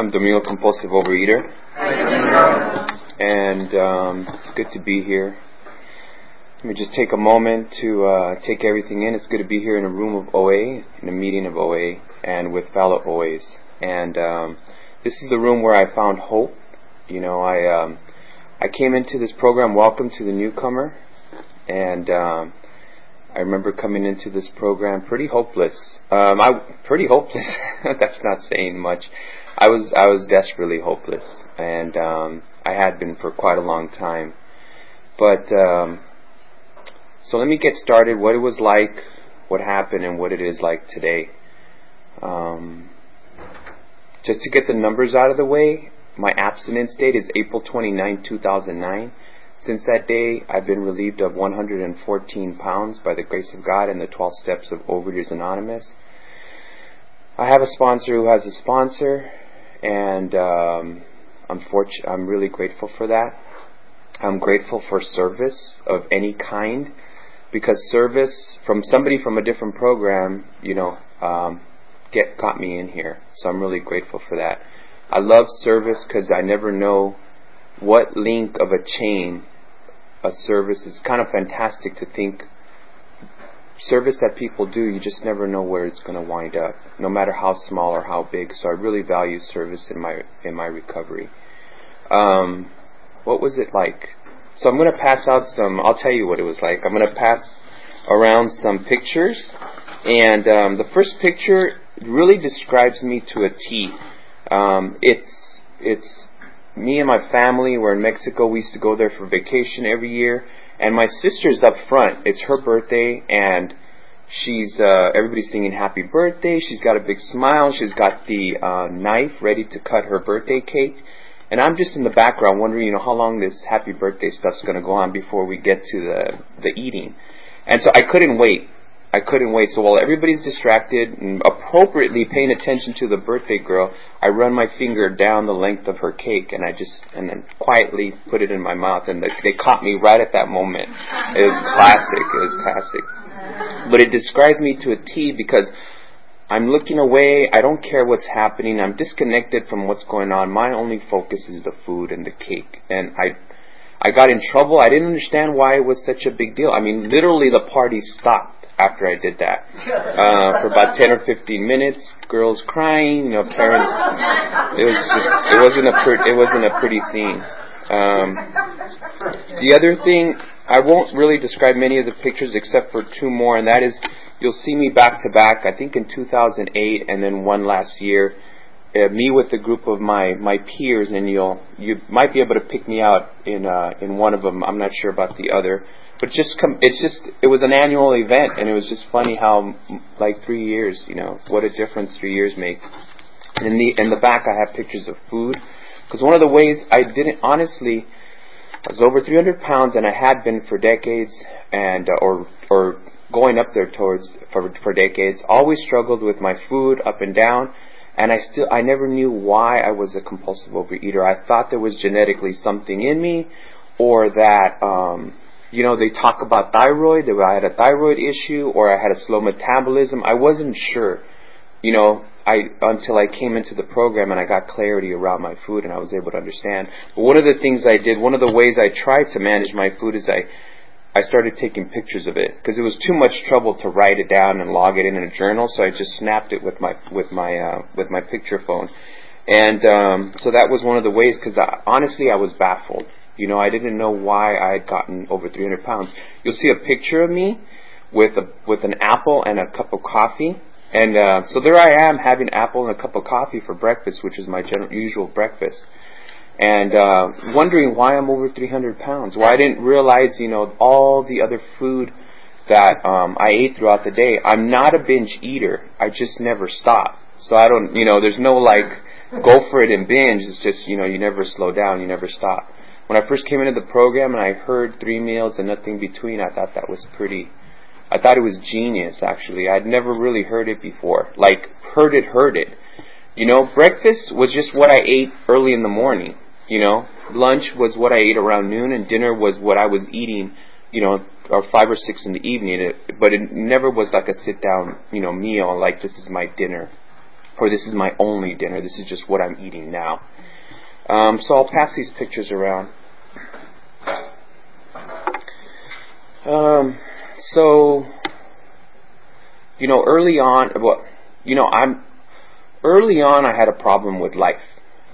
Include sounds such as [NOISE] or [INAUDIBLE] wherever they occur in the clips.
I'm Domingo Compulsive Overeater. And um, it's good to be here. Let me just take a moment to uh, take everything in. It's good to be here in a room of OA, in a meeting of OA, and with fellow OAs. And um, this is the room where I found hope. You know, I um, I came into this program. Welcome to the newcomer, and um, I remember coming into this program pretty hopeless. Um, I pretty hopeless. [LAUGHS] That's not saying much. I was I was desperately hopeless, and um, I had been for quite a long time. But um, so let me get started. What it was like, what happened, and what it is like today. Um, just to get the numbers out of the way, my abstinence date is April 29, 2009. Since that day, I've been relieved of 114 pounds by the grace of God and the 12 steps of Overeaters Anonymous. I have a sponsor who has a sponsor, and um, I'm fortunate. I'm really grateful for that. I'm grateful for service of any kind, because service from somebody from a different program, you know, um, get got me in here. So I'm really grateful for that. I love service because I never know what link of a chain a service is kind of fantastic to think service that people do, you just never know where it's going to wind up, no matter how small or how big. So I really value service in my in my recovery. Um, what was it like? So I'm going to pass out some. I'll tell you what it was like. I'm going to pass around some pictures, and um, the first picture really describes me to a T. Um, it's it's me and my family. We're in Mexico. We used to go there for vacation every year and my sister's up front. It's her birthday, and she's uh, everybody's singing happy birthday. She's got a big smile. She's got the uh, knife ready to cut her birthday cake, and I'm just in the background wondering, you know, how long this happy birthday stuff's going to go on before we get to the the eating. And so I couldn't wait. I couldn't wait. So while everybody's distracted and appropriately paying attention to the birthday girl, I run my finger down the length of her cake and I just and then quietly put it in my mouth and they caught me right at that moment. It was classic. It was classic. But it describes me to a T because I'm looking away. I don't care what's happening. I'm disconnected from what's going on. My only focus is the food and the cake. And I I got in trouble. I didn't understand why it was such a big deal. I mean, literally the party stopped after I did that. Uh, for about 10 or 15 minutes, girls crying, you know, parents, it was just, it wasn't a, per, it wasn't a pretty scene. Um, the other thing, I won't really describe many of the pictures except for two more, and that is, you'll see me back to back, I think in 2008 and then one last year, uh, me with a group of my my peers, and you'll you might be able to pick me out in uh, in one of them. I'm not sure about the other, but just come. It's just it was an annual event, and it was just funny how like three years, you know, what a difference three years make. And in the in the back, I have pictures of food because one of the ways I didn't honestly. I was over 300 pounds, and I had been for decades, and uh, or or going up there towards for for decades. Always struggled with my food up and down, and I still I never knew why I was a compulsive overeater. I thought there was genetically something in me, or that um, you know, they talk about thyroid, that I had a thyroid issue or I had a slow metabolism. I wasn't sure, you know, I until I came into the program and I got clarity around my food and I was able to understand. But one of the things I did, one of the ways I tried to manage my food is I I started taking pictures of it because it was too much trouble to write it down and log it in in a journal. So I just snapped it with my with my uh, with my picture phone, and um, so that was one of the ways. Because honestly, I was baffled. You know, I didn't know why I had gotten over 300 pounds. You'll see a picture of me with a with an apple and a cup of coffee. And uh, so there I am having apple and a cup of coffee for breakfast, which is my general, usual breakfast. And uh, wondering why I'm over 300 pounds. Why I didn't realize, you know, all the other food that um, I ate throughout the day. I'm not a binge eater. I just never stop. So I don't, you know, there's no like go for it and binge. It's just, you know, you never slow down, you never stop. When I first came into the program and I heard three meals and nothing between, I thought that was pretty. I thought it was genius. Actually, I'd never really heard it before. Like heard it, heard it. You know, breakfast was just what I ate early in the morning. You know, lunch was what I ate around noon, and dinner was what I was eating. You know, or five or six in the evening. But it never was like a sit down, you know, meal. Like this is my dinner, or this is my only dinner. This is just what I'm eating now. Um, so I'll pass these pictures around. Um, so, you know, early on, well, you know, I'm early on. I had a problem with life.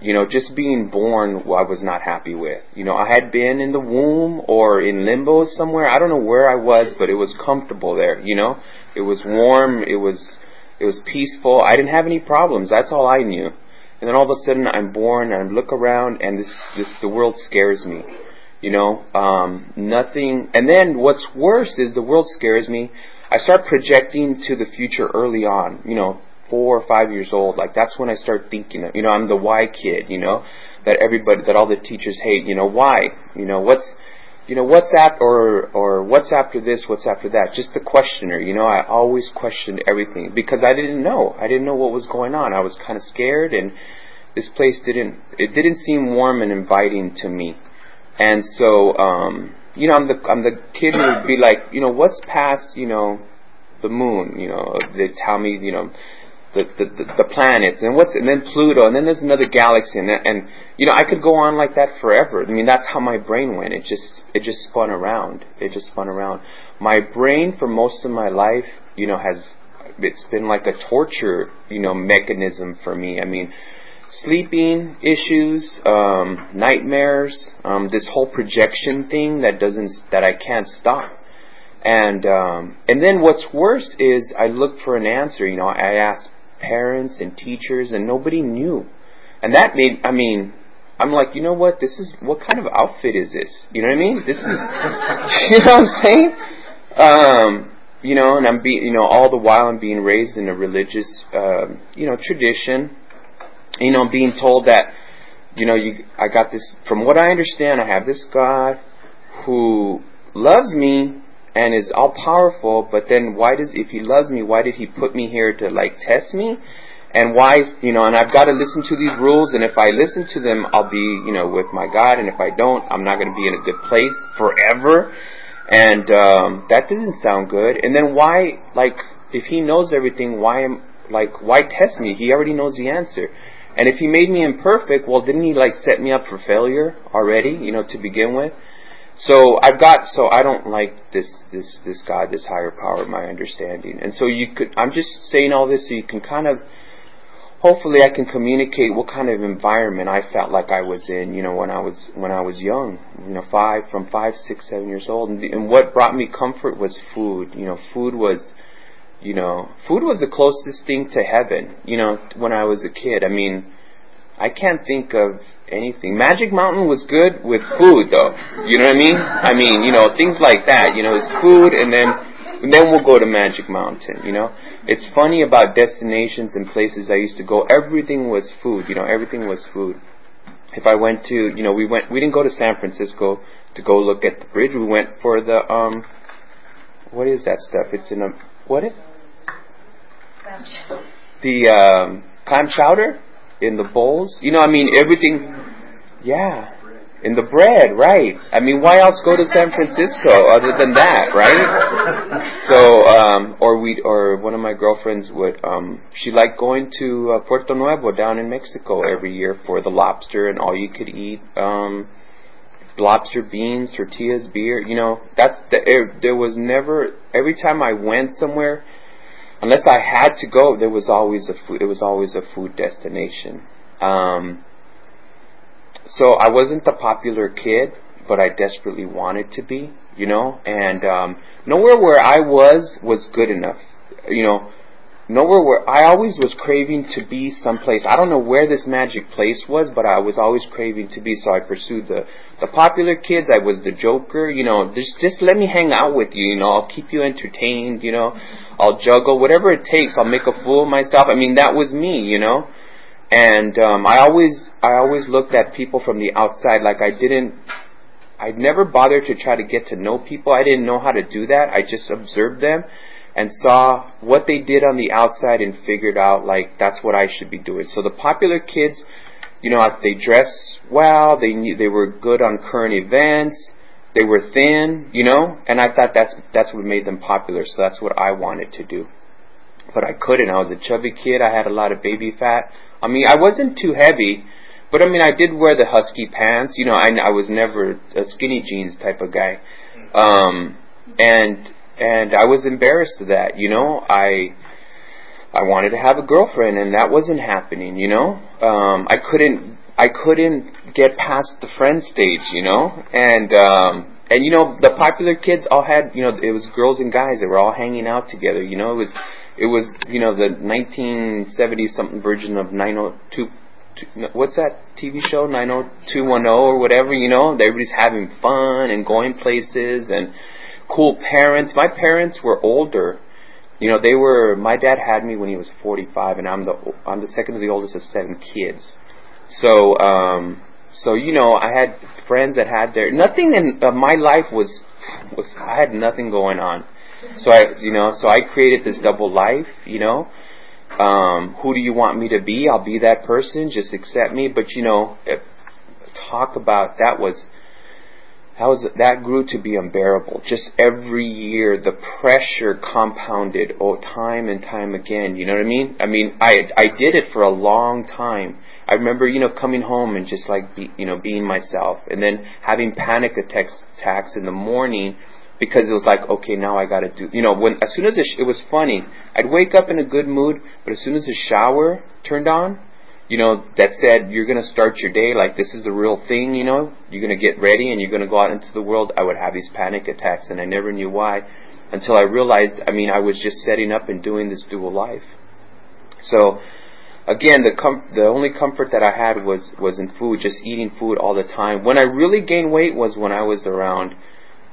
You know, just being born, I was not happy with. You know, I had been in the womb or in limbo somewhere. I don't know where I was, but it was comfortable there. You know, it was warm. It was, it was peaceful. I didn't have any problems. That's all I knew. And then all of a sudden, I'm born, and I look around, and this, this, the world scares me. You know, um, nothing. And then what's worse is the world scares me. I start projecting to the future early on. You know, four or five years old, like that's when I start thinking, you know, I'm the why kid, you know, that everybody, that all the teachers hate, you know, why, you know, what's, you know, what's after, or, or what's after this, what's after that, just the questioner, you know, I always questioned everything because I didn't know, I didn't know what was going on, I was kind of scared and this place didn't, it didn't seem warm and inviting to me, and so, um, you know, I'm the, I'm the kid who would be like, you know, what's past, you know, the moon, you know, they tell me, you know, the, the, the planets and what's and then Pluto and then there's another galaxy and, and you know I could go on like that forever. I mean that's how my brain went. It just it just spun around. It just spun around. My brain for most of my life, you know, has it's been like a torture, you know, mechanism for me. I mean, sleeping issues, um, nightmares, um, this whole projection thing that doesn't that I can't stop. And um, and then what's worse is I look for an answer. You know, I ask parents and teachers, and nobody knew. And that made, I mean, I'm like, you know what? This is what kind of outfit is this? You know what I mean? This is, [LAUGHS] you know what I'm saying? Um, you know, and I'm being, you know, all the while I'm being raised in a religious, uh, you know, tradition. You know, I'm being told that, you know, you, I got this. From what I understand, I have this God who loves me and is all powerful, but then why does, if he loves me, why did he put me here to like test me? And why, you know, and I've got to listen to these rules, and if I listen to them, I'll be, you know, with my God, and if I don't, I'm not going to be in a good place forever. And, um, that doesn't sound good. And then why, like, if he knows everything, why am, like, why test me? He already knows the answer. And if he made me imperfect, well, didn't he, like, set me up for failure already, you know, to begin with? So I've got so I don't like this this this God, this higher power, my understanding. And so you could I'm just saying all this so you can kind of hopefully I can communicate what kind of environment I felt like I was in, you know, when I was when I was young, you know, five from five, six, seven years old, and, and what brought me comfort was food. You know, food was, you know, food was the closest thing to heaven. You know, when I was a kid. I mean, I can't think of anything. Magic Mountain was good with food, though. You know what I mean? I mean, you know, things like that. You know, it's food, and then and then we'll go to Magic Mountain. You know, it's funny about destinations and places I used to go. Everything was food. You know, everything was food. If I went to, you know, we went. We didn't go to San Francisco to go look at the bridge. We went for the um, what is that stuff? It's in a what it? The um, clam chowder in the bowls. You know, I mean, everything. Yeah, in the bread, right? I mean, why else go to San Francisco other than that, right? So, um, or we, or one of my girlfriends would, um, she liked going to uh, Puerto Nuevo down in Mexico every year for the lobster and all you could eat. Um, lobster beans, tortillas, beer. You know, that's the. Er, there was never. Every time I went somewhere, unless I had to go, there was always a food, it was always a food destination. Um, so I wasn't the popular kid, but I desperately wanted to be, you know, and um, nowhere where I was was good enough, you know. Nowhere where I always was craving to be someplace. I don't know where this magic place was, but I was always craving to be. So I pursued the The popular kids, I was the joker, you know, just, just let me hang out with you, you know, I'll keep you entertained, you know, I'll juggle, whatever it takes, I'll make a fool of myself. I mean, that was me, you know. And um, I always, I always looked at people from the outside like I didn't, I'd never bothered to try to get to know people. I didn't know how to do that. I just observed them and saw what they did on the outside and figured out like that's what I should be doing. So the popular kids, you know, they dress well, they knew, they were good on current events, they were thin, you know, and I thought that's that's what made them popular. So that's what I wanted to do. But I couldn't. I was a chubby kid. I had a lot of baby fat. I mean, I wasn't too heavy, but I mean, I did wear the husky pants. You know, I I was never a skinny jeans type of guy. Um and and I was embarrassed of that. You know, I I wanted to have a girlfriend, and that wasn't happening. You know, um, I couldn't I couldn't get past the friend stage. You know, and um, and you know the popular kids all had you know it was girls and guys that were all hanging out together. You know, it was it was you know the 1970 something version of 902 what's that TV show 90210 or whatever you know everybody's having fun and going places and cool parents. My parents were older. You know, they were. My dad had me when he was 45, and I'm the I'm the second to the oldest of seven kids. So, um, so you know, I had friends that had their nothing in uh, my life was was I had nothing going on. So I, you know, so I created this double life. You know, um, who do you want me to be? I'll be that person. Just accept me. But you know, talk about that was that was that grew to be unbearable. Just every year, the pressure compounded, oh, time and time again. You know what I mean? I mean, I I did it for a long time. I remember, you know, coming home and just like, be, you know, being myself, and then having panic attacks, attacks in the morning because it was like, okay, now I got to do. You know, when as soon as it, it was funny, I'd wake up in a good mood, but as soon as the shower turned on, you know, that said you're going to start your day like this is the real thing, you know, you're going to get ready and you're going to go out into the world, I would have these panic attacks and I never knew why until I realized, I mean, I was just setting up and doing this dual life. So, again, the com- the only comfort that I had was was in food, just eating food all the time. When I really gained weight was when I was around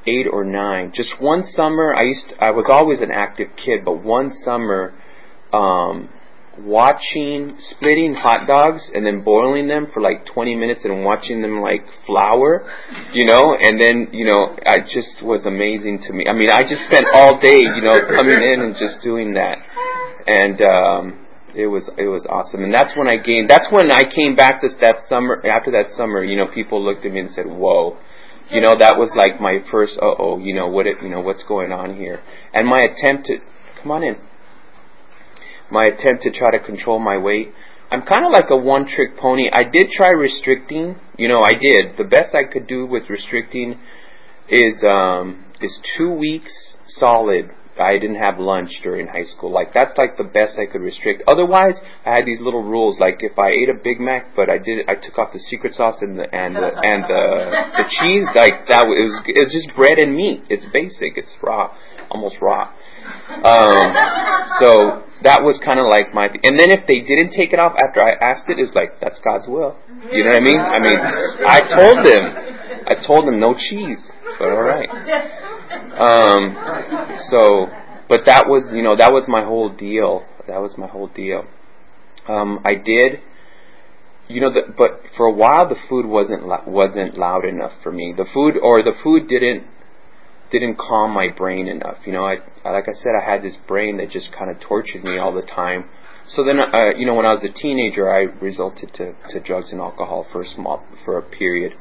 8 or 9. Just one summer, I used to, I was always an active kid, but one summer um watching splitting hot dogs and then boiling them for like 20 minutes and watching them like flower, you know, and then, you know, it just was amazing to me. I mean, I just spent all day, you know, coming in and just doing that. And um it was it was awesome. And that's when I gained that's when I came back this that summer after that summer, you know, people looked at me and said, "Whoa." You know, that was like my first uh-oh, you know, what it, you know, what's going on here. And my attempt to come on in my attempt to try to control my weight. I'm kind of like a one trick pony. I did try restricting. You know, I did. The best I could do with restricting is um is 2 weeks solid. I didn't have lunch during high school. Like that's like the best I could restrict. Otherwise, I had these little rules. Like if I ate a Big Mac, but I did, I took off the secret sauce and the and the and the, the [LAUGHS] cheese. Like that, it was it was just bread and meat. It's basic. It's raw, almost raw. Um, so that was kind of like my. And then if they didn't take it off after I asked it, it's like that's God's will. You know what I mean? I mean, I told them, I told them no cheese, but all right. Um, so, but that was you know that was my whole deal. That was my whole deal. Um, I did. You know, the, but for a while the food wasn't wasn't loud enough for me. The food or the food didn't didn't calm my brain enough. You know, I like I said, I had this brain that just kind of tortured me all the time. So then, uh, you know, when I was a teenager, I resulted to, to drugs and alcohol for a small for a period,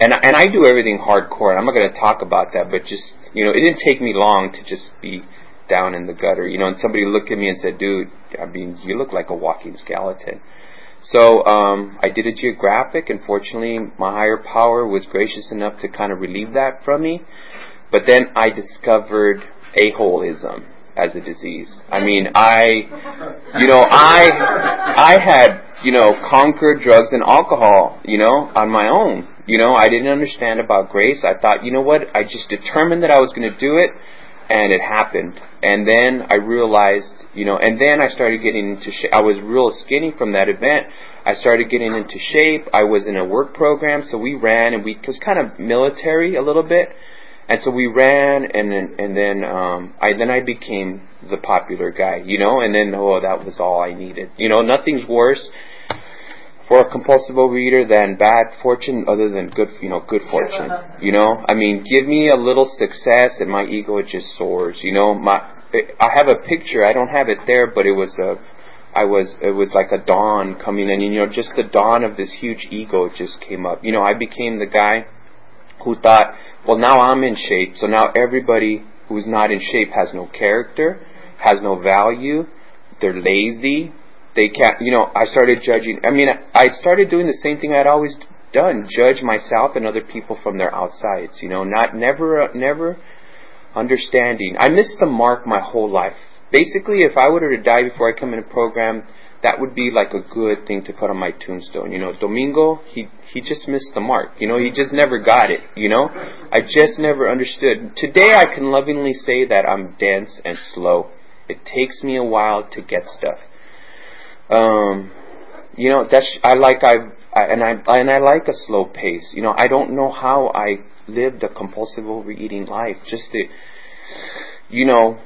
and and I do everything hardcore. I'm not going to talk about that, but just you know, it didn't take me long to just be down in the gutter. You know, and somebody looked at me and said, "Dude, I mean, you look like a walking skeleton." So um, I did a geographic, and fortunately, my higher power was gracious enough to kind of relieve that from me. But then I discovered a-holism as a disease. I mean, I, you know, I, I had, you know, conquered drugs and alcohol, you know, on my own. You know, I didn't understand about grace. I thought, you know what? I just determined that I was going to do it, and it happened. And then I realized, you know, and then I started getting into shape. I was real skinny from that event. I started getting into shape. I was in a work program, so we ran and we, cause kind of military a little bit. And so we ran and then, and then, um, I, then I became the popular guy, you know, and then, oh, that was all I needed. You know, nothing's worse for a compulsive overeater than bad fortune other than good you know good fortune you know? I mean give me a little success and my ego just soars you know? My i have a picture. I don't have it there but it was a i was it was like a dawn coming in and you know? Just the dawn of this huge ego just came up. You know i became the guy who thought well now i'm in shape so now everybody who's not in shape has no character has no value they're lazy they can't, you know, I started judging. I mean, I started doing the same thing I'd always done, judge myself and other people from their outsides, you know, not, never, never understanding. I missed the mark my whole life. Basically, if I were to die before I come in a program, that would be like a good thing to put on my tombstone. You know, Domingo, he, he just missed the mark. You know, he just never got it. You know, I just never understood. Today I can lovingly say that I'm dense and slow. It takes me a while to get stuff. Um, you know, that's I like I, I and I and I like a slow pace. You know, I don't know how I lived a compulsive overeating life. Just the, you know,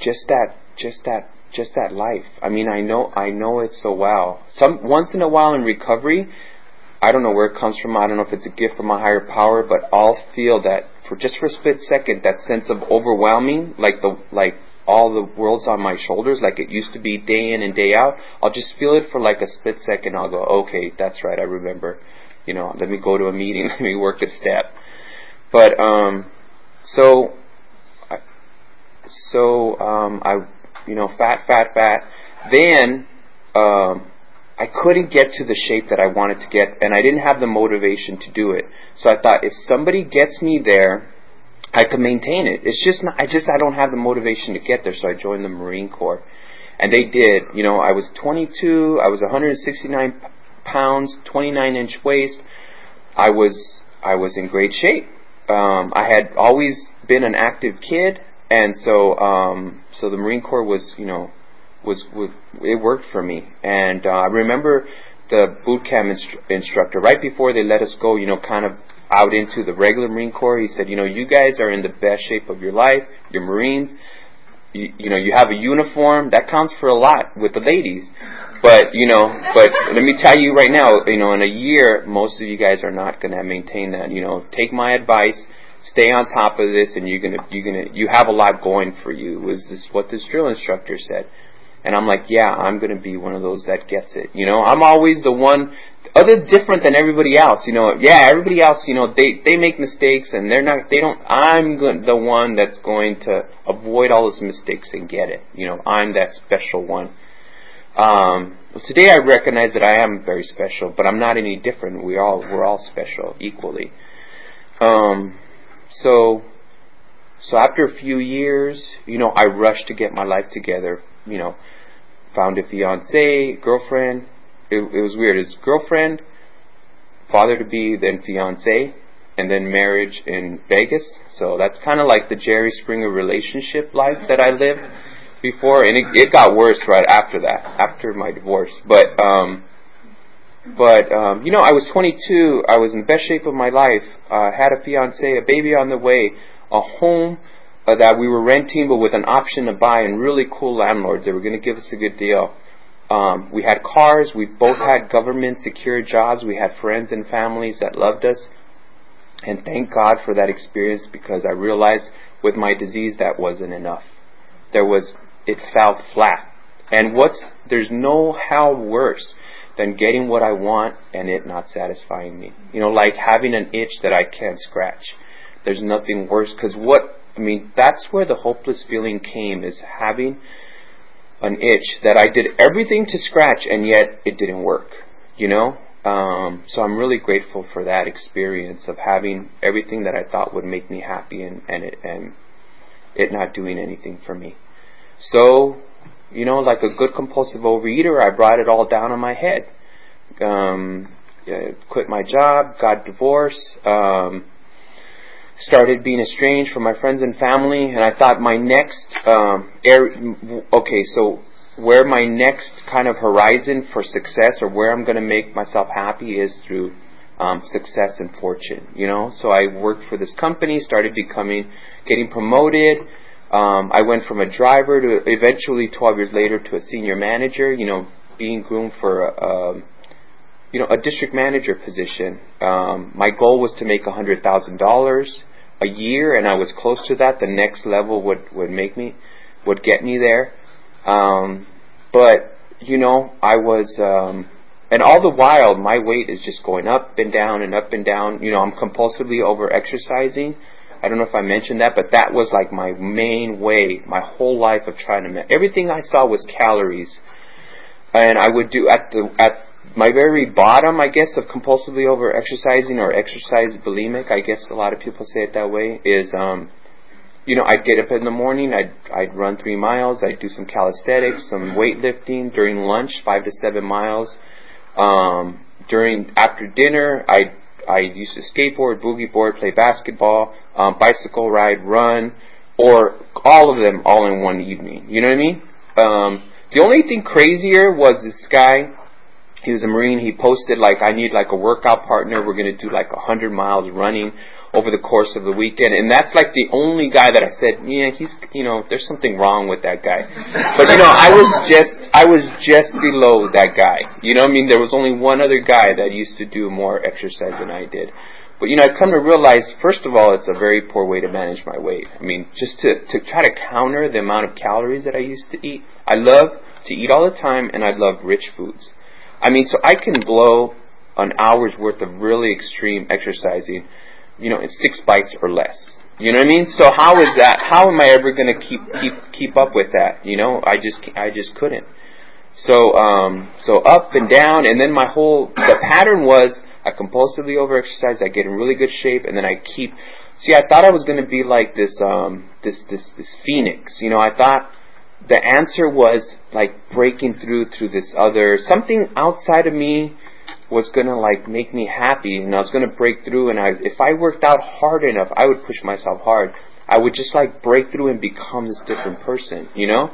just that, just that, just that life. I mean, I know, I know it so well. Some once in a while in recovery, I don't know where it comes from. I don't know if it's a gift from a higher power, but I'll feel that for just for a split second, that sense of overwhelming, like the like all the world's on my shoulders like it used to be day in and day out. I'll just feel it for like a split second. I'll go, okay, that's right, I remember. You know, let me go to a meeting, [LAUGHS] let me work a step. But um, so, so um, I, you know, fat, fat, fat. Then um, I couldn't get to the shape that I wanted to get, and I didn't have the motivation to do it. So I thought, if somebody gets me there, I could maintain it. It's just not, I just, I don't have the motivation to get there, so I joined the Marine Corps. And they did. You know, I was 22, I was 169 pounds, 29 inch waist. I was, I was in great shape. Um, I had always been an active kid, and so, um, so the Marine Corps was, you know, was, was it worked for me. And uh, I remember the boot camp instru- instructor right before they let us go. You know, kind of out into the regular Marine Corps. He said, you know, you guys are in the best shape of your life. You're Marines. You, you know, you have a uniform. That counts for a lot with the ladies. But, you know, but [LAUGHS] let me tell you right now, you know, in a year, most of you guys are not going to maintain that. You know, take my advice. Stay on top of this and you're gonna, you're gonna, you have a lot going for you, was this what this drill instructor said. And I'm like, yeah, I'm to be one of those that gets it. You know, I'm always the one other different than everybody else. You know, yeah, everybody else, you know, they they make mistakes and they're not. They don't. I'm the one that's going to avoid all those mistakes and get it. You know, I'm that special one. Um, today I recognize that I am very special, but I'm not any different. We all we're all special equally. Um, so so after a few years, you know, I rushed to get my life together. You know, found a fiance, girlfriend, it, it was weird. His girlfriend, father to be, then fiance, and then marriage in Vegas. So that's kind of like the Jerry Springer relationship life that I lived before, and it, it got worse right after that, after my divorce. But um, but um, you know, I was 22. I was in the best shape of my life. Uh, had a fiance, a baby on the way, a home uh, that we were renting, but with an option to buy, and really cool landlords. They were going to give us a good deal. Um, we had cars. We both had government secure jobs. We had friends and families that loved us. And thank God for that experience because I realized with my disease that wasn't enough. There was, it fell flat. And what's, there's no how worse than getting what I want and it not satisfying me. You know, like having an itch that I can't scratch. There's nothing worse because what, I mean, that's where the hopeless feeling came is having an itch that I did everything to scratch and yet it didn't work, you know? Um, so I'm really grateful for that experience of having everything that I thought would make me happy and, and it, and it not doing anything for me. So, you know, like a good compulsive overeater, I brought it all down on my head. Um, quit my job, got divorced, um, started being estranged from my friends and family, and I thought my next um, area, okay, so where my next kind of horizon for success or where I'm going to make myself happy is through um, success and fortune, you know. So I worked for this company, started becoming, getting promoted. Um, I went from a driver to eventually 12 years later to a senior manager, you know, being groomed for a, um, you know, a district manager position. Um, my goal was to make $100,000 a year, and I was close to that. The next level would, would make me, would get me there. Um, but, you know, I was, um, and all the while, my weight is just going up and down and up and down. You know, I'm compulsively over exercising. I don't know if I mentioned that, but that was like my main way, my whole life of trying to. Everything I saw was calories, and I would do at the at my very bottom, I guess, of compulsively over exercising or exercise bulimic. I guess a lot of people say it that way. Is um, you know, I'd get up in the morning, I'd I'd run three miles, I'd do some calisthenics, some weightlifting during lunch, five to seven miles. Um, during after dinner, I I used to skateboard, boogie board, play basketball, um, bicycle ride, run, or all of them all in one evening. You know what I mean? Um, the only thing crazier was this guy. He was a Marine. He posted like, "I need like a workout partner. We're gonna do like a hundred miles running." over the course of the weekend. And that's like the only guy that I said, yeah, he's, you know, there's something wrong with that guy. But you know, I was just, I was just below that guy. You know, I mean, there was only one other guy that used to do more exercise than I did. But you know, I've come to realize, first of all, it's a very poor way to manage my weight. I mean, just to, to try to counter the amount of calories that I used to eat. I love to eat all the time and I love rich foods. I mean, so I can blow an hour's worth of really extreme exercising you know, in six bites or less. You know what I mean? So how is that? How am I ever going to keep keep keep up with that? You know, I just I just couldn't. So um so up and down, and then my whole the pattern was I compulsively overexercise. I get in really good shape, and then I keep. See, I thought I was going to be like this um this this this phoenix. You know, I thought the answer was like breaking through through this other something outside of me was gonna like make me happy and I was gonna break through and I if I worked out hard enough I would push myself hard. I would just like break through and become this different person, you know?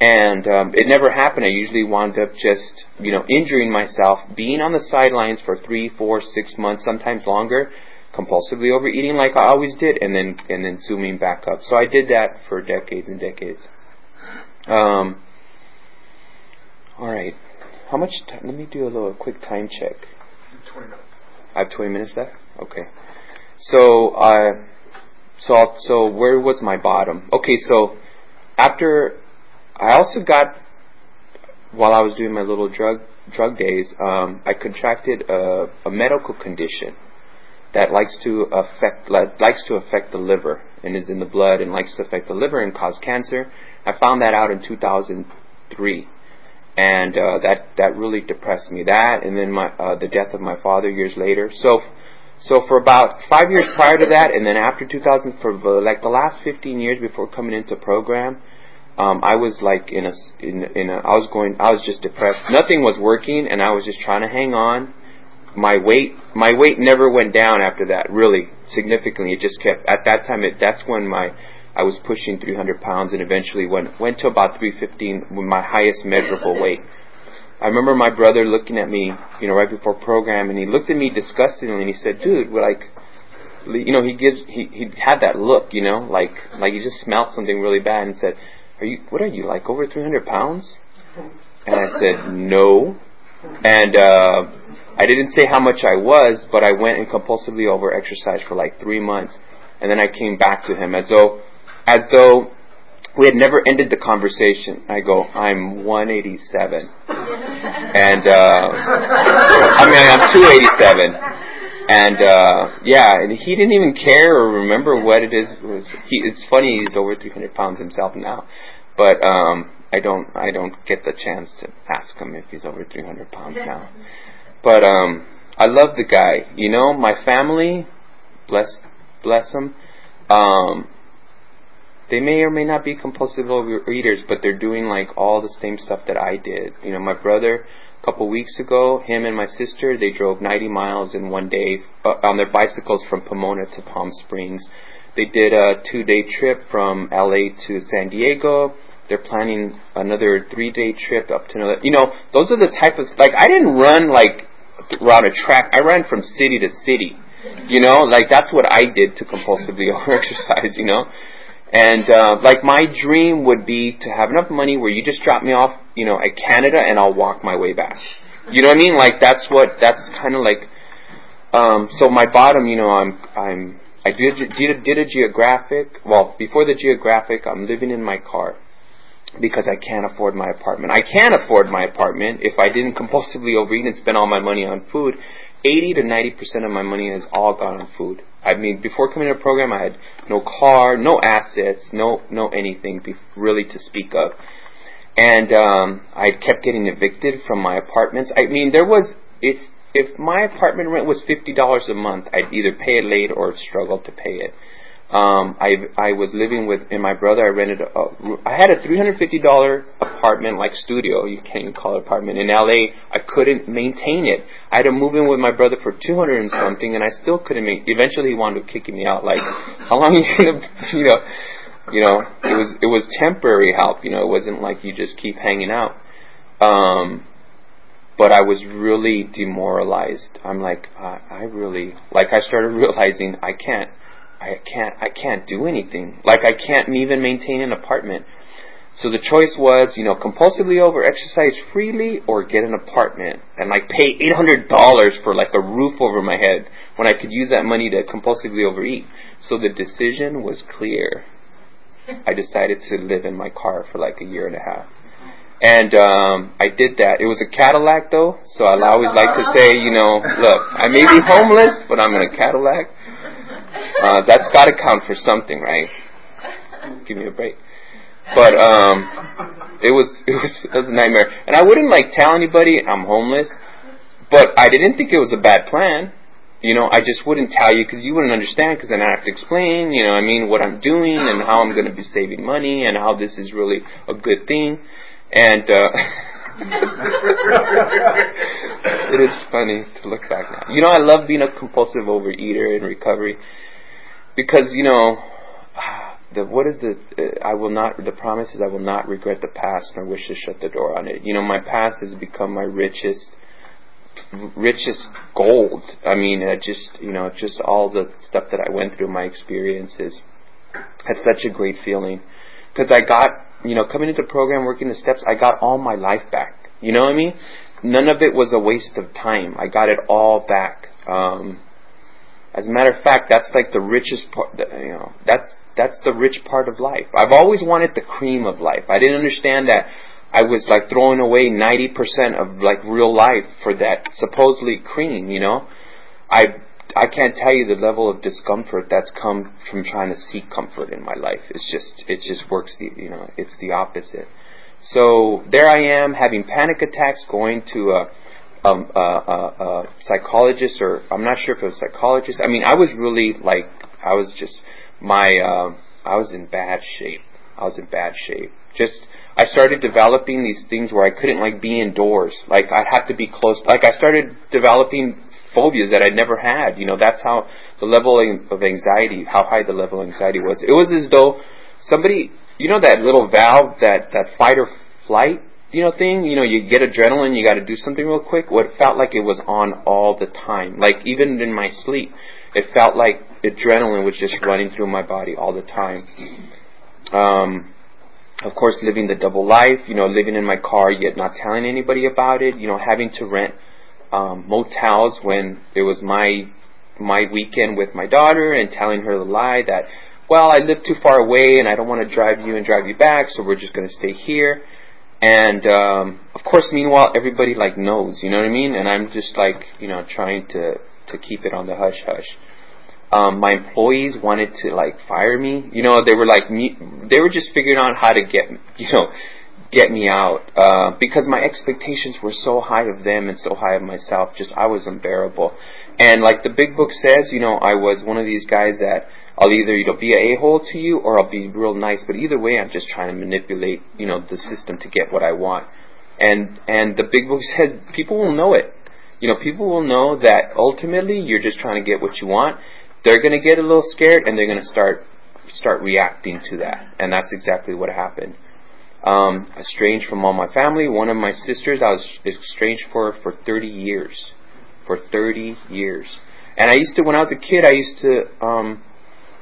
And um, it never happened. I usually wound up just, you know, injuring myself, being on the sidelines for three, four, six months, sometimes longer, compulsively overeating like I always did, and then and then zooming back up. So I did that for decades and decades. Um, all right. How much time? Let me do a little quick time check. 20 minutes. I have 20 minutes left? Okay. So, uh, so, I'll, so where was my bottom? Okay, so after, I also got, while I was doing my little drug, drug days, um, I contracted a, a medical condition that likes to affect, likes to affect the liver and is in the blood and likes to affect the liver and cause cancer. I found that out in 2003 and uh, that that really depressed me. That and then my uh, the death of my father years later. So so for about five years prior to that, and then after 2000, for like the last 15 years before coming into program, um, I was like in a in in a I was going I was just depressed. Nothing was working, and I was just trying to hang on. My weight my weight never went down after that really significantly. It just kept at that time. It that's when my I was pushing 300 pounds and eventually went went to about 315 with my highest measurable weight. I remember my brother looking at me, you know, right before program, and he looked at me disgustingly, and he said, "Dude, we're like, you know, he gives he he had that look, you know, like like he just smelled something really bad, and said, "Are you what are you like over 300 pounds?" And I said, "No," and uh, I didn't say how much I was, but I went and compulsively over exercised for like three months, and then I came back to him as though as though we had never ended the conversation. I go, I'm 187. and, uh, I mean, I'm 287. And, uh, yeah, and he didn't even care or remember what it is. Was, he, it's funny, he's over 300 pounds himself now. But, um, I don't, I don't get the chance to ask him if he's over 300 pounds now. But, um, I love the guy. You know, my family, bless, bless him, um, they may or may not be compulsive overeaters, but they're doing like all the same stuff that I did. You know, my brother couple weeks ago. Him and my sister, they drove 90 miles in one day uh, on their bicycles from Pomona to Palm Springs. They did a two-day trip from LA to San Diego. They're planning another three-day trip up to another. You know, those are the type of like I didn't run like around a track. I ran from city to city. You know, like that's what I did to compulsively [LAUGHS] over-exercise. You know, and uh, like my dream would be to have enough money where you just drop me off, you know, at Canada and I'll walk my way back. You know what I mean? Like that's what that's kind of like. Um, so my bottom, you know, I'm I'm I did did, did a geographic. Well, before the geographic, I'm living in my car because I can't afford my apartment. I can't afford my apartment if I didn't compulsively [LAUGHS] overeat and spend all my money on food. 80 to 90 percent of my money has all gone on food. I mean, before coming to the program, I had no car, no assets, no no anything really to speak of, and um, I kept getting evicted from my apartments. I mean, there was if if my apartment rent was fifty dollars a month, I'd either pay it late or struggle to pay it. Um, I I was living with and my brother. I rented a, I had a three hundred fifty dollar apartment like studio. You can't even call it apartment in L.A. I couldn't maintain it. I had to move in with my brother for two hundred and something, and I still couldn't make. Eventually, he wound up kicking me out. Like, [LAUGHS] how long are you gonna, [LAUGHS] you know, you know, it was it was temporary help. You know, it wasn't like you just keep hanging out. Um, but I was really demoralized. I'm like, I, I really like. I started [LAUGHS] realizing I can't I can't I can't do anything. Like I can't even maintain an apartment. So the choice was, you know, compulsively over exercise freely or get an apartment and like pay eight hundred dollars for like a roof over my head when I could use that money to compulsively overeat. So the decision was clear. I decided to live in my car for like a year and a half. And um, I did that. It was a Cadillac though, so I always like to say, you know, look, I may be homeless, but I'm in a Cadillac. Uh, that's got to count for something, right? Give me a break. But um, it was [LAUGHS] it was it was a nightmare, and I wouldn't like tell anybody I'm homeless, but I didn't think it was a bad plan. You know, I just wouldn't tell you because you wouldn't understand because then I have to explain, you know, I mean, what I'm doing and how I'm going to be saving money and how this is really a good thing. And uh, [LAUGHS] it is funny to look back now. You know, I love being a compulsive overeater in recovery because you know [SIGHS] the what is the uh, I will not the promise is I will not regret the past nor wish to shut the door on it. You know, my past has become my richest richest gold. I mean, uh, just you know, just all the stuff that I went through, my experiences. Had such a great feeling because I got you know coming into the program, working the steps, I got all my life back. You know what I mean? None of it was a waste of time. I got it all back. Um, as a matter of fact, that's like the richest part. You know, that's that's the rich part of life. I've always wanted the cream of life. I didn't understand that I was like throwing away ninety percent of like real life for that supposedly cream. You know, I I can't tell you the level of discomfort that's come from trying to seek comfort in my life. It's just it just works the you know it's the opposite. So there I am having panic attacks, going to a um, a, a, a psychologist, or I'm not sure if it was a psychologist. I mean, I was really like, I was just my, uh, I was in bad shape. I was in bad shape. Just, I started developing these things where I couldn't like be indoors. Like I'd have to be close. Like I started developing phobias that I'd never had. You know, that's how the level of anxiety, how high the level of anxiety was. It was as though somebody, you know, that little valve, that that fight or flight you know thing you know you get adrenaline you got to do something real quick. What felt like it was on all the time like even in my sleep it felt like adrenaline was just running through my body all the time. Um of course living the double life you know living in my car yet not telling anybody about it you know having to rent um motels when it was my my weekend with my daughter and telling her the lie that well I live too far away and I don't want to drive you and drive you back so we're just going to stay here and um, of course, meanwhile, everybody like knows, you know what I mean. And I'm just like, you know, trying to to keep it on the hush hush. Um, my employees wanted to like fire me. You know, they were like me. They were just figuring out how to get, you know, get me out uh, because my expectations were so high of them and so high of myself. Just I was unbearable. And like the big book says, you know, I was one of these guys that I'll either you know be a a-hole to you or I'll be real nice. But either way, I'm just trying to manipulate you know the system to get what I want. And and the big book [LAUGHS] says people will know it. You know, people will know that ultimately you're just trying to get what you want. They're going to get a little scared and they're going to start start reacting to that. And that's exactly what happened. Um, estranged from all my family. One of my sisters I was estranged for for 30 years. For 30 years. And I used to, when I was a kid, I used to um,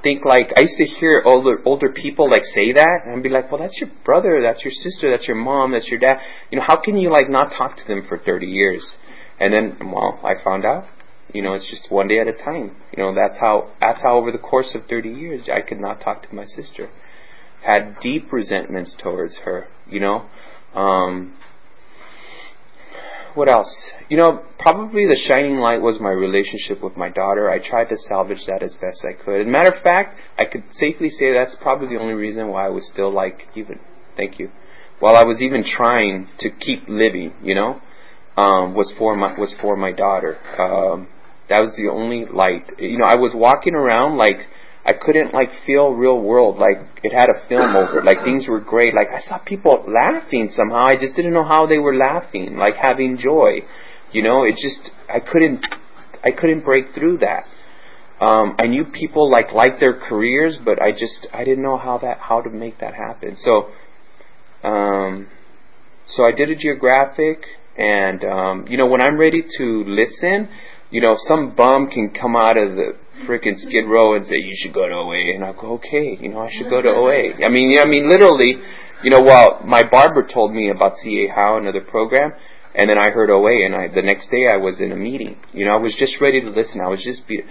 think like I used to hear older older people like say that, and be like, well, that's your brother, that's your sister, that's your mom, that's your dad. You know, how can you like not talk to them for 30 years? And then, well, I found out. You know, it's just one day at a time. You know, that's how that's how over the course of 30 years I could not talk to my sister. Had deep resentments towards her. You know, um, what else? You know, probably the shining light was my relationship with my daughter. I tried to salvage that as best I could. As a matter of fact, I could safely say that's probably the only reason why I was still like even. Thank you. While I was even trying to keep living, you know, um, was for my was for my daughter. Um, that was the only light. You know, I was walking around like I couldn't like feel real world like it had a film over it. Like things were great. Like I saw people laughing somehow. I just didn't know how they were laughing, like having joy. You know, it just I couldn't I couldn't break through that. Um, I knew people like liked their careers, but I just I didn't know how that how to make that happen. So um, so I did a geographic, and um, you know when I'm ready to listen, you know some bum can come out of the freaking Skid Row and say you should go to OA, and I'll go okay, you know I should go to uh-huh. OA. I mean, yeah, I mean literally, you know, well my barber told me about CA Howe another program, and then I heard OA, and I the next day I was in a meeting. You know, I was just ready to listen. I was just be.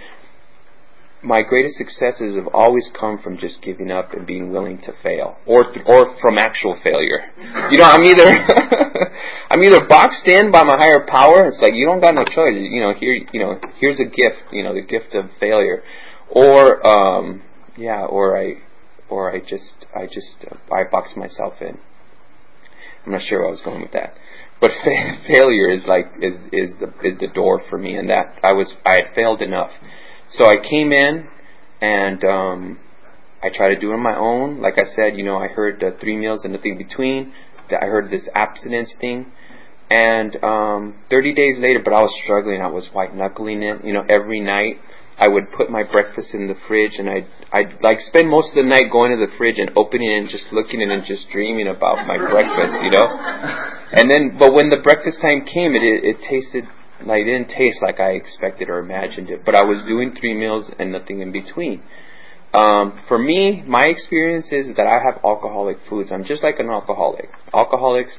My greatest successes have always come from just giving up and being willing to fail, or or from actual failure. You know, I'm either [LAUGHS] I'm either boxed in by my higher power. It's like you don't got no choice. You know, here you know here's a gift. You know, the gift of failure, or um, yeah, or I or I just I just uh, I box myself in. I'm not sure where I was going with that but fa- [LAUGHS] failure is like is is the is the door for me and that I was I had failed enough so I came in and um I tried to do it on my own. Like I said you know I heard uh, three meals and nothing between. I heard this abstinence thing. And um 30 days later but I was struggling. I was white knuckling it. You know every night I would put my breakfast in the fridge and I'd, I'd like spend most of the night going to the fridge and opening it and just looking at it and just dreaming about my breakfast, you know? [LAUGHS] And then, but when the breakfast time came, it, it, it tasted like, it didn't taste like I expected or imagined it, but I was doing three meals and nothing in between. Um, for me, my experience is that I have alcoholic foods. I'm just like an alcoholic. Alcoholics,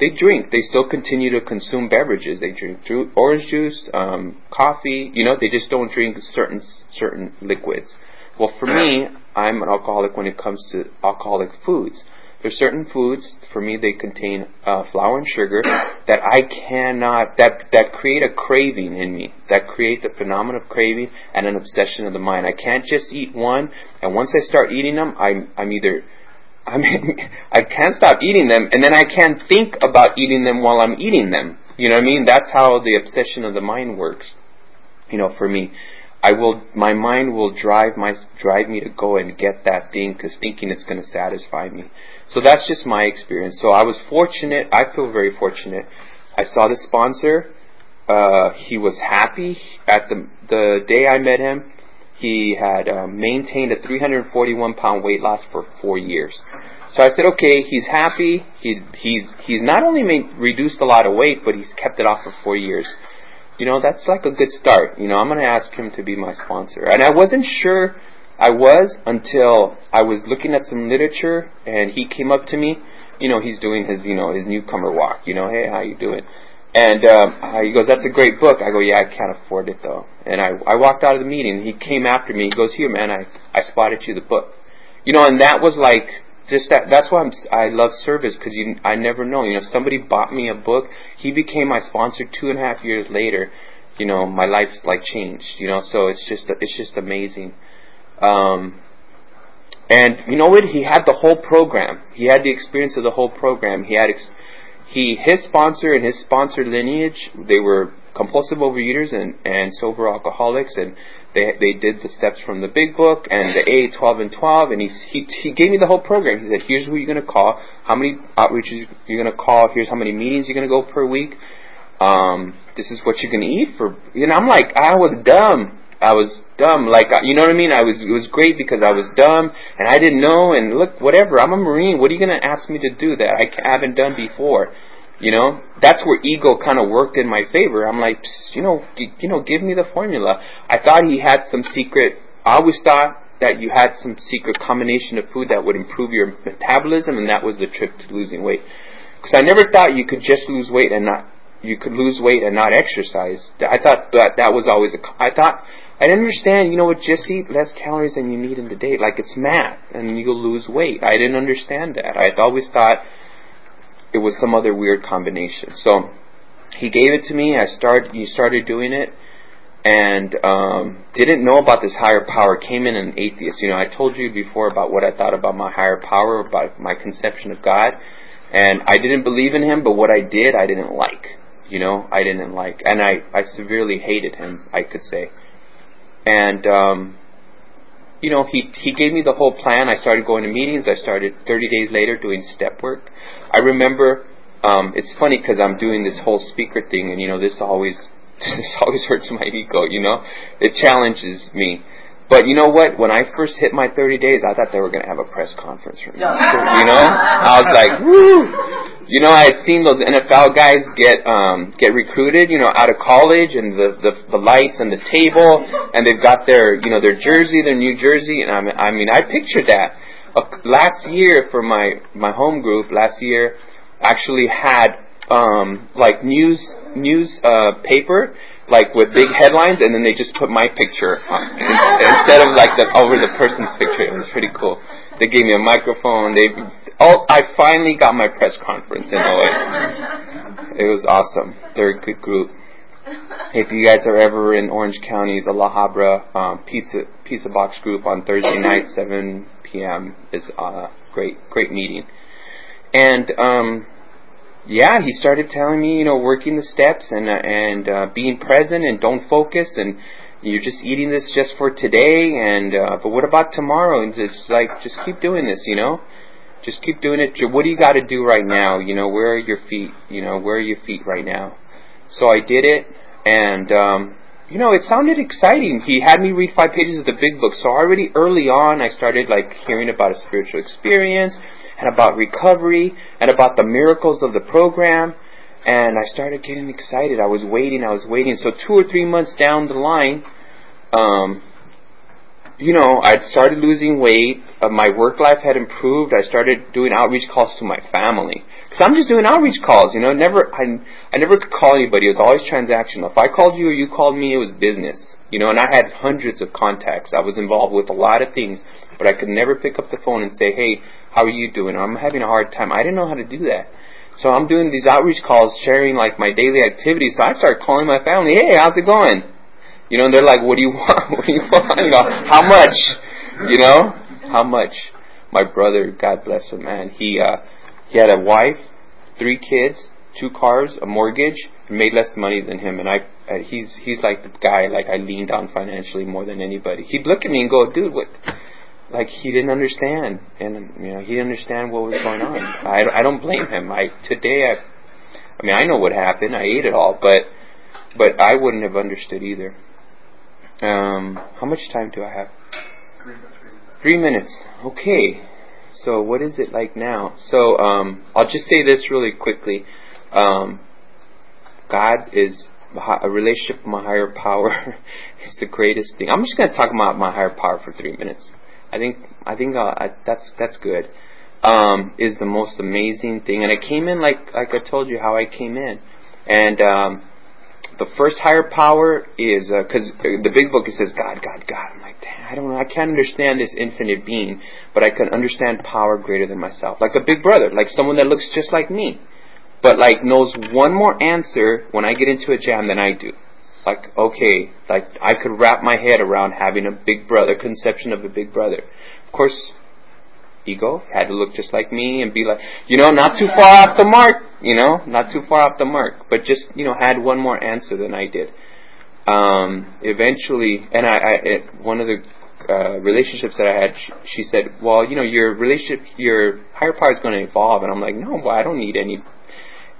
they drink. They still continue to consume beverages. They drink orange juice, um, coffee. You know, they just don't drink certain certain liquids. Well, for me, I'm an alcoholic when it comes to alcoholic foods. There's certain foods for me they contain uh, flour and sugar that I cannot that that create a craving in me that create the phenomenon of craving and an obsession of the mind. I can't just eat one, and once I start eating them, I'm I'm either [LAUGHS] I mean, I can't stop eating them, and then I can't think about eating them while I'm eating them. You know what I mean? That's how the obsession of the mind works. You know, for me, I will, my mind will drive my, drive me to go and get that thing because thinking it's going to satisfy me. So that's just my experience. So I was fortunate. I feel very fortunate. I saw the sponsor. Uh, he was happy at the the day I met him he had um, maintained a 341 pound weight loss for four years. So I said, okay, he's happy. He, he's he's not only made, reduced a lot of weight, but he's kept it off for four years. You know, that's like a good start. You know, I'm going to ask him to be my sponsor. And I wasn't sure I was until I was looking at some literature, and he came up to me. You know, he's doing his you know his newcomer walk. You know, hey, how you doing? And um, he goes, "That's a great book." I go, "Yeah, I can't afford it though." And I I walked out of the meeting. He came after me. He goes, "Here, man, I I spotted you the book." You know, and that was like just that. That's why I'm I love service because you I never know. You know, somebody bought me a book. He became my sponsor two and a half years later. You know, my life's like changed. You know, so it's just it's just amazing. Um, and you know what? He had the whole program. He had the experience of the whole program. He had. Ex- he his sponsor and his sponsor lineage they were compulsive overeaters and and sober alcoholics and they they did the steps from the big book and the A twelve and twelve, and he he he gave me the whole program. He said, "Here's who you're going to call, how many outreaches you're going to call, here's how many meetings you're going to go per week. Um, this is what you're going to eat for." You know, I'm like, I was dumb. I was dumb. Like, you know what I mean? I was. It was great because I was dumb and I didn't know. And look, whatever. I'm a Marine. What are you going to ask me to do that I haven't done before? You know, that's where ego kind of worked in my favor. I'm like, you know, g- you know, give me the formula. I thought he had some secret. I always thought that you had some secret combination of food that would improve your metabolism, and that was the trick to losing weight. Because I never thought you could just lose weight and not you could lose weight and not exercise. I thought that that was always a. I thought I didn't understand. You know what? Just eat less calories than you need in the day. Like it's math, and you'll lose weight. I didn't understand that. I always thought it was some other weird combination. So he gave it to me. I started. He started doing it, and um, didn't know about this higher power. Came in an atheist. You know, I told you before about what I thought about my higher power, about my conception of God, and I didn't believe in him. But what I did, I didn't like. You know, I didn't like, and I I severely hated him. I could say, and um, you know, he he gave me the whole plan. I started going to meetings. I started 30 days later doing step work. I remember um, it's funny because I'm doing this whole speaker thing, and you know, this always [LAUGHS] this always hurts my ego. You know, it challenges me. But you know what? When I first hit my 30 days, I thought they were going to have a press conference for me. You know, I was like, woo! You know, I had seen those NFL guys get um, get recruited. You know, out of college, and the, the the lights and the table, and they've got their you know their jersey, their new jersey, and I mean, I mean, I pictured that. Uh, last year for my my home group, last year actually had um, like news news uh, paper like with big headlines, and then they just put my picture on, instead of like the over the person's picture. It was pretty cool. They gave me a microphone. They, oh, I finally got my press conference in OA. It was awesome. They're a good group. If you guys are ever in Orange County, the La Habra um, Pizza Pizza Box group on Thursday night, 7 p.m. is a great great meeting. And um, yeah, he started telling me, you know, working the steps and uh, and uh, being present and don't focus and you're just eating this just for today and uh, but what about tomorrow? And it's like just keep doing this, you know. Just keep doing it. What do you got to do right now? You know, where are your feet? You know, where are your feet right now? So I did it, and um, you know, it sounded exciting. He had me read five pages of the big book. So already early on, I started like hearing about a spiritual experience and about recovery and about the miracles of the program. And I started getting excited. I was waiting, I was waiting. So two or three months down the line, um, you know, I'd started losing weight. Uh, my work life had improved. I started doing outreach calls to my family. Cause I'm just doing outreach calls, you know, never, I, I never could call anybody. It was always transactional. If I called you or you called me, it was business. You know, and I had hundreds of contacts. I was involved with a lot of things, but I could never pick up the phone and say, hey, how are you doing? I'm having a hard time. I didn't know how to do that. So I'm doing these outreach calls, sharing like my daily activities. So I start calling my family, hey, how's it going? You know, and they're like, what do you [LAUGHS] want? What do you want? You know, how much? You know, how much? My brother, God bless him, man. He uh, he had a wife, three kids, two cars, a mortgage, and made less money than him. And I, uh, he's he's like the guy like I leaned on financially more than anybody. He'd look at me and go, dude, what? like he didn't understand, and you know he didn't understand what was going on. I, I don't blame him. I today I, I mean I know what happened. I ate it all, but but I wouldn't have understood either. Um, how much time do I have? Three minutes. Okay. So what is it like now? So um, I'll just say this really quickly. Um, God is a relationship with my higher power [LAUGHS] is the greatest thing. I'm just going to talk about my higher power for three minutes. I think I think uh, I, that's that's good. Um, is the most amazing thing, and I came in like like I told you how I came in, and um, the first higher power is because uh, the big book it says God, God, God. I'm like, I don't know, I can't understand this infinite being, but I can understand power greater than myself, like a big brother, like someone that looks just like me, but like knows one more answer when I get into a jam than I do like okay, like I could wrap my head around having a big brother conception of a big brother. Of course, ego had to look just like me and be like, you know, not too far off the mark, you know, not too far off the mark, but just you know had one more answer than I did. um, eventually, and I, I it, one of the uh, relationships that I had, she, she said, "Well, you know, your relationship, your higher power is going to evolve," and I'm like, "No, well, I don't need any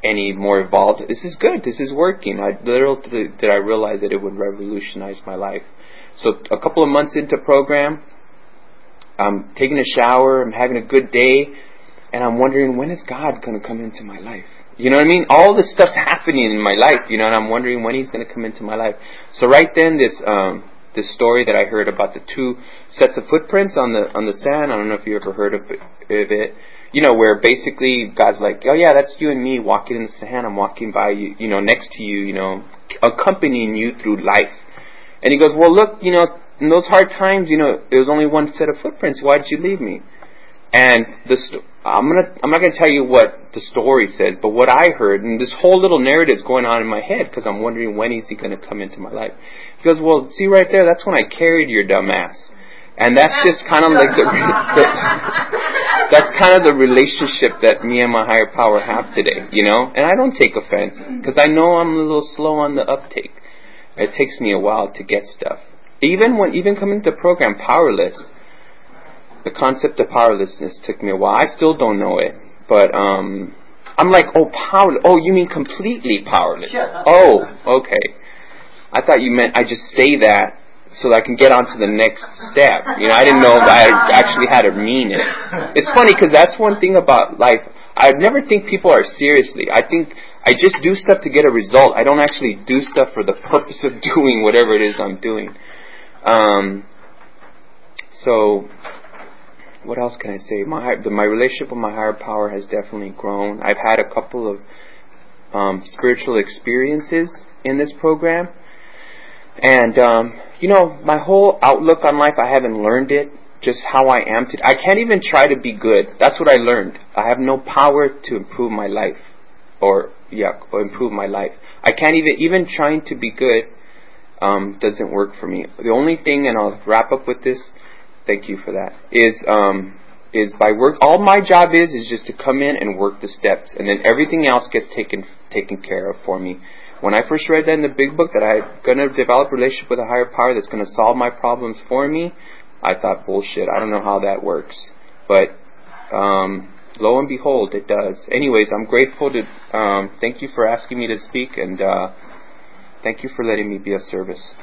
any more evolved. This is good. This is working." I little did I realize that it would revolutionize my life. So a couple of months into program, I'm taking a shower, I'm having a good day, and I'm wondering when is God going to come into my life? You know what I mean? All this stuff's happening in my life, you know, and I'm wondering when He's going to come into my life. So right then, this um, this story that I heard about the two sets of footprints on the on the sand. I don't know if you ever heard of it. You know, where basically God's like, oh yeah, that's you and me walking in the sand. I'm walking by you, you know, next to you, you know, accompanying you through life. And He goes, well, look, you know, in those hard times, you know, there was only one set of footprints. Why did you leave me? And this, I'm gonna, I'm not gonna tell you what the story says, but what I heard, and this whole little narrative is going on in my head because I'm wondering when is he gonna come into my life. He goes, well, see right there, that's when I carried your dumb ass. And that's just kind of like the, the [LAUGHS] that's kind of the relationship that me and my higher power have today, you know. And I don't take offense because I know I'm a little slow on the uptake. It takes me a while to get stuff. Even when even coming to program powerless, the concept of powerlessness took me a while. I still don't know it, but um, I'm like, oh, powerless. Oh, you mean completely powerless? Yeah. Oh, okay. I thought you meant I just say that so that I can get on to the next step. You know, I didn't know I actually had to mean it. It's funny because that's one thing about life. I never think people are seriously. I think I just do stuff to get a result. I don't actually do stuff for the purpose of [LAUGHS] doing whatever it is I'm doing. Um, so, what else can I say? My my relationship with my higher power has definitely grown. I've had a couple of um, spiritual experiences in this program, and um, you know, my whole outlook on life. I haven't learned it. Just how I am today. I can't even try to be good. That's what I learned. I have no power to improve my life, or yeah, or improve my life. I can't even even trying to be good um, doesn't work for me. The only thing, and I'll wrap up with this. Thank you for that. Is um, is by work. All my job is is just to come in and work the steps, and then everything else gets taken taken care of for me. When I first read that in the big book that I'm to develop a relationship with a higher power that's to solve my problems for me, I thought bullshit. I don't know how that works, but um, lo and behold, it does. Anyways, I'm grateful to um, thank you for asking me to speak and. Uh, Thank you for letting me be of service.